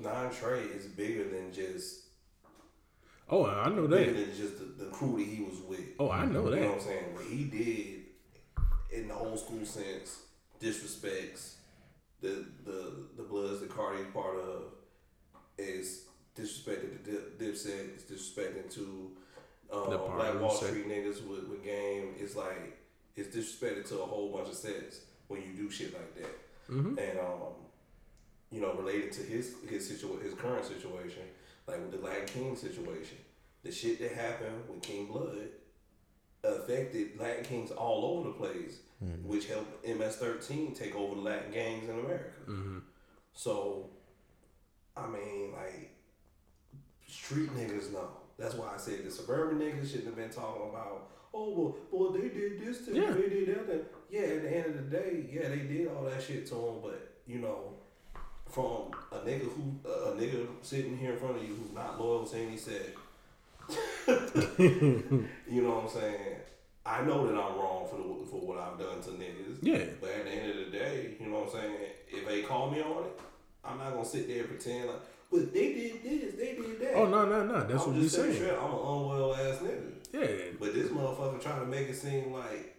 Nine Trey is bigger than just Oh, I know bigger that. than just the, the crew that he was with. Oh, I know that. You know what. I'm saying? What he did in the old school sense disrespects the the the Bloods that Cardi's part of is disrespected the Dip, Dipset. It's disrespecting to um, The Black Wall. Street niggas with, with game. It's like it's disrespected to a whole bunch of sets when you do shit like that. Mm-hmm. And um, you know, related to his his situa- his current situation, like with the Latin King situation, the shit that happened with King Blood affected Latin Kings all over the place, which helped MS-13 take over the Latin gangs in America. Mm-hmm. So, I mean, like, street niggas know. That's why I said the suburban niggas shouldn't have been talking about, oh, well, well they did this to Yeah. me, they did that. to-" Yeah, at the end of the day, yeah, they did all that shit to him, but, you know, from a nigga who, a nigga sitting here in front of you who's not loyal to any said, [laughs] you know what I'm saying? I know that I'm wrong for the, for what I've done to niggas. Yeah. But at the end of the day, you know what I'm saying? If they call me on it, I'm not gonna sit there and pretend like, but they did this, they did that. Oh no, no, no. That's I'm what we just saying. I'm an unwell ass nigga. Yeah. But this motherfucker trying to make it seem like,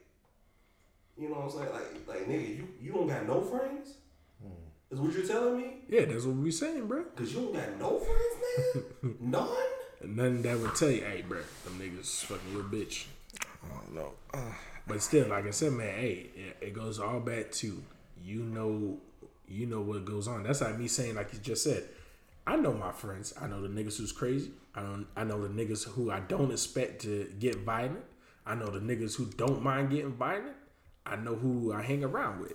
you know what I'm saying? Like, like nigga, you you don't got no friends. Hmm. Is what you're telling me? Yeah, that's what we saying, bro. Cause you don't got no friends, nigga. [laughs] None. And nothing that would tell you, hey, bro, them niggas fucking your bitch. Don't know. But still, like I said, man, hey, it, it goes all back to you know, you know what goes on. That's like me saying, like you just said, I know my friends. I know the niggas who's crazy. I don't. I know the niggas who I don't expect to get violent. I know the niggas who don't mind getting violent. I know who I hang around with.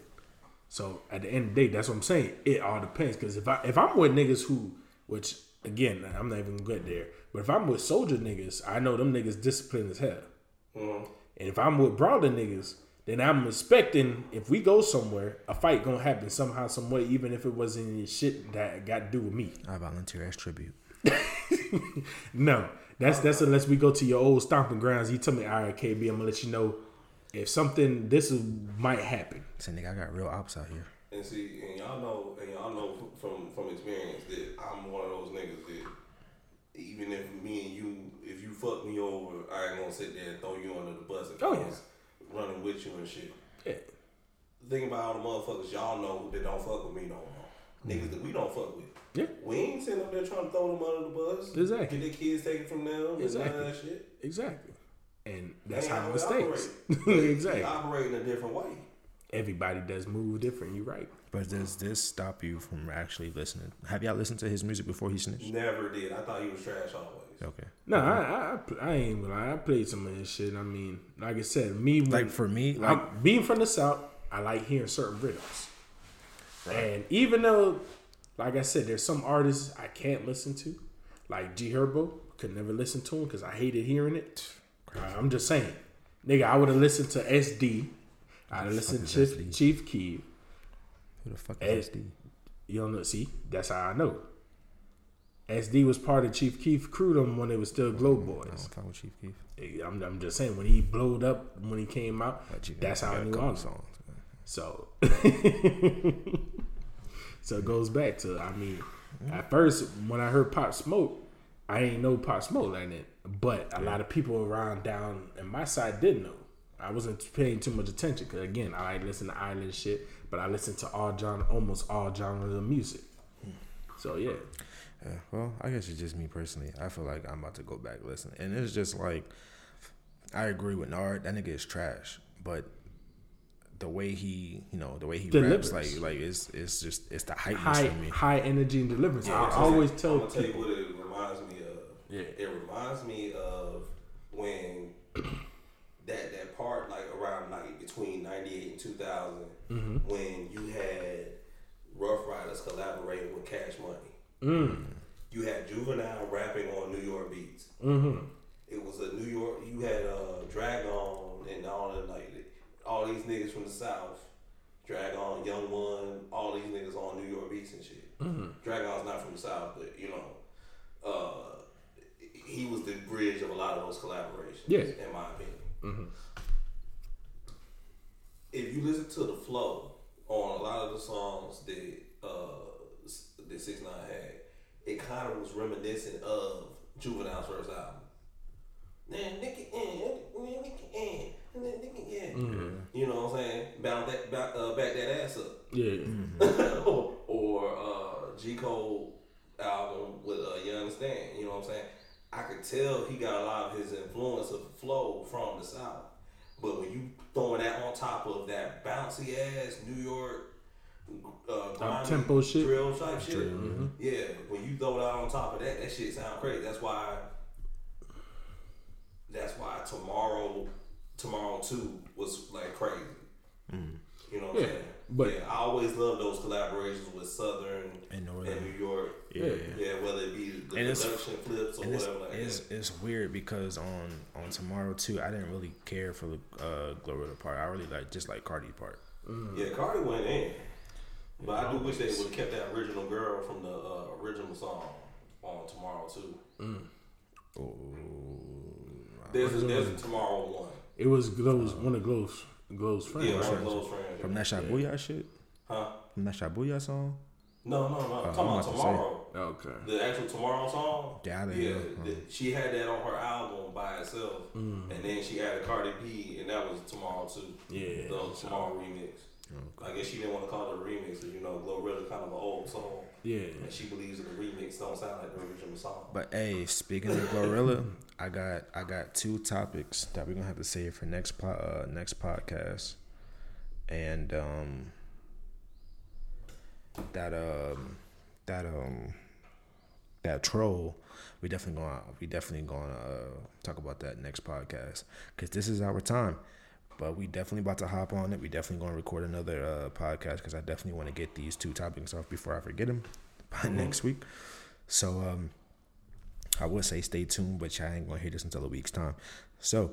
So at the end of the day, that's what I'm saying. It all depends. Because if I if I'm with niggas who, which again, I'm not even good there. But if I'm with soldier niggas, I know them niggas disciplined as hell. Mm. And if I'm with brawler niggas, then I'm expecting if we go somewhere, a fight gonna happen somehow, some way, even if it wasn't any shit that got to do with me. I volunteer as tribute. [laughs] No, that's that's unless we go to your old stomping grounds. You tell me, all right, KB, I'm gonna let you know if something this is, might happen. Say, nigga, I got real ops out here. And see, and y'all know, and y'all know from from experience that I'm one of those niggas that even if me and you fuck me over, I ain't gonna sit there and throw you under the bus and Oh, I yeah. running with you and shit. Yeah. Think about all the motherfuckers y'all know that don't fuck with me no more. Niggas that we don't fuck with. Yeah. We ain't sitting up there trying to throw them under the bus. Exactly. Get their kids taken from them. and Exactly. Of that shit. Exactly. And that's how it we operate. [laughs] exactly. We operate in a different way. Everybody does move different. You're right. But does this stop you from actually listening? Have y'all listened to his music before he snitched? Never did. I thought he was trash always. Okay. No, I, I, I, I ain't gonna lie. I played some of this shit. I mean, like I said, me when, Like for me, like I'm, being from the south, I like hearing certain rhythms. And even though, like I said, there's some artists I can't listen to, like G Herbo, could never listen to him because I hated hearing it. Uh, I'm just saying, nigga, I would have listened to SD. I'd have listened to fuck Chief, SD? Chief Keef. Who the fuck Eh, is SD? You don't know. See, that's how I know. SD was part of Chief Keef crew them when they was still Glow I Boys. don't fuck with Chief Keef. I'm, I'm just saying when he blowed up when he came out, you that's how I knew songs. man. So, [laughs] So it goes back to I mean, at first when I heard Pop Smoke, I ain't know Pop Smoke like that. But a lot of people around down in my side didn't know. I wasn't paying too much attention because again, I like listen to island shit, but I listen to all genre, almost all genres of music. So yeah, Yeah, well, I guess it's just me personally. I feel like I'm about to go back listen, and it's just like I agree with Nard. That nigga is trash, but the way he, you know, the way he Delivers. raps, like, like it's it's just it's the hypeness high for me. high energy and deliverance. Yeah, I it's always just- tell I'm gonna tell you people. what it reminds me of. Yeah. It reminds me of when that that part like around like between '98 and 2000 Mm-hmm. when you had Ruff Ryders collaborating with Cash Money. Mm. You had Juvenile rapping on New York beats. Mm-hmm. It was a New York. You had uh, Drag-On and all the like all these niggas from the South. Drag-On, Young One, all these niggas on New York beats and shit. Mm-hmm. Drag-On's not from the South, but you know, uh, he was the bridge of a lot of those collaborations. Yeah. in my opinion. Mm-hmm. If you listen to the flow on a lot of the songs that uh, that Six Nine had, it kind of was reminiscent of Juvenile's first album. Man, nigga, nigga, nigga, yeah. Mm-hmm. You know what I'm saying? Bound that, back, uh, back that ass up. Yeah. or [laughs] or uh, G Cole album with uh, You Understand. You know what I'm saying? I could tell he got a lot of his influence of flow from the South. But when you throwing that on top of that bouncy ass New York uh, grimy tempo shit. drill type shit, mm-hmm. Mm-hmm. yeah. When you throw that on top of that, that shit sound crazy. That's why. That's why tomorrow, tomorrow too was like crazy. Mm. You know what Yeah, I'm saying? But- yeah, I always love those collaborations with Southern And and, New York. Yeah. yeah, whether it be the And production clips or And it's, whatever like it's, that. it's weird because on on tomorrow too, I didn't really care for the uh, Glorilla part. I really like just like Cardi part. Yeah, Cardi went in, but I do wish they would have kept that original girl from the uh, original song on tomorrow too. Oh, There's a, there's a tomorrow one. It was Glow's one of Glow's Glow's friends. Yeah, right? one of those friends. from that Shabooya shit, Huh? from that Shabooya song. No, no, no. I'm Uh, I'm talking about about to tomorrow. Okay. The actual tomorrow song. Yeah, I didn't yeah. the- she had that on her album by itself, Mm. and then she added Cardi B, and that was tomorrow too. Yeah. the tomorrow remix. I guess she didn't want to call it a remix, because you know Glorilla kind of an old song, Yeah. and she believes that the remix don't sound like the original song. But hey, speaking of Glorilla, [laughs] I got I got two topics that we're gonna have to save for next po- uh, next podcast, and um that um that um that troll we definitely gonna we definitely gonna uh, talk about that next podcast because this is our time. But we definitely about to hop on it. We definitely gonna record another uh, podcast because I definitely want to get these two topics off before I forget them by next week. So um, I would say stay tuned, but y'all ain't gonna hear this until a week's time. So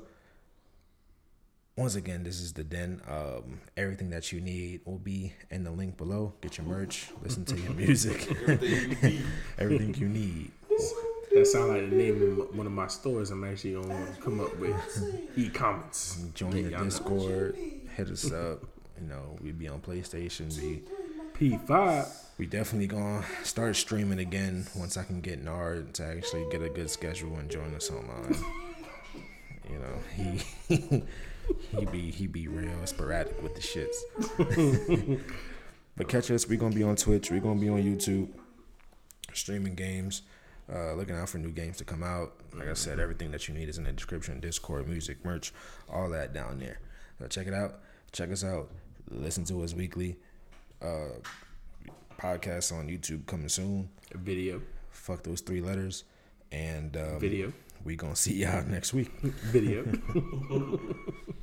once again, this is the den. Um, everything that you need will be in the link below. Get your merch, listen to your music, [laughs] Everything you need. [laughs] everything you need. That sounds like the name of one of my stores. I'm actually gonna come up with e-comments. Join Yeah, the. Discord, hit us up. You know, we'd be on PlayStation. We P5. We definitely gonna start streaming again once I can get Nard to actually get a good schedule and join us online. [laughs] You know, he [laughs] he be he be real sporadic with the shits. [laughs] but catch us. We gonna be on Twitch. We gonna be on YouTube, streaming games. Uh, looking out for new games to come out. Like I said, everything that you need is in the description. Discord, music, merch, all that down there. So check it out. Check us out. Listen to us weekly. Uh, podcast on YouTube coming soon. Video. Fuck those three letters. And um, Video. we gonna see y'all next week. Video. [laughs]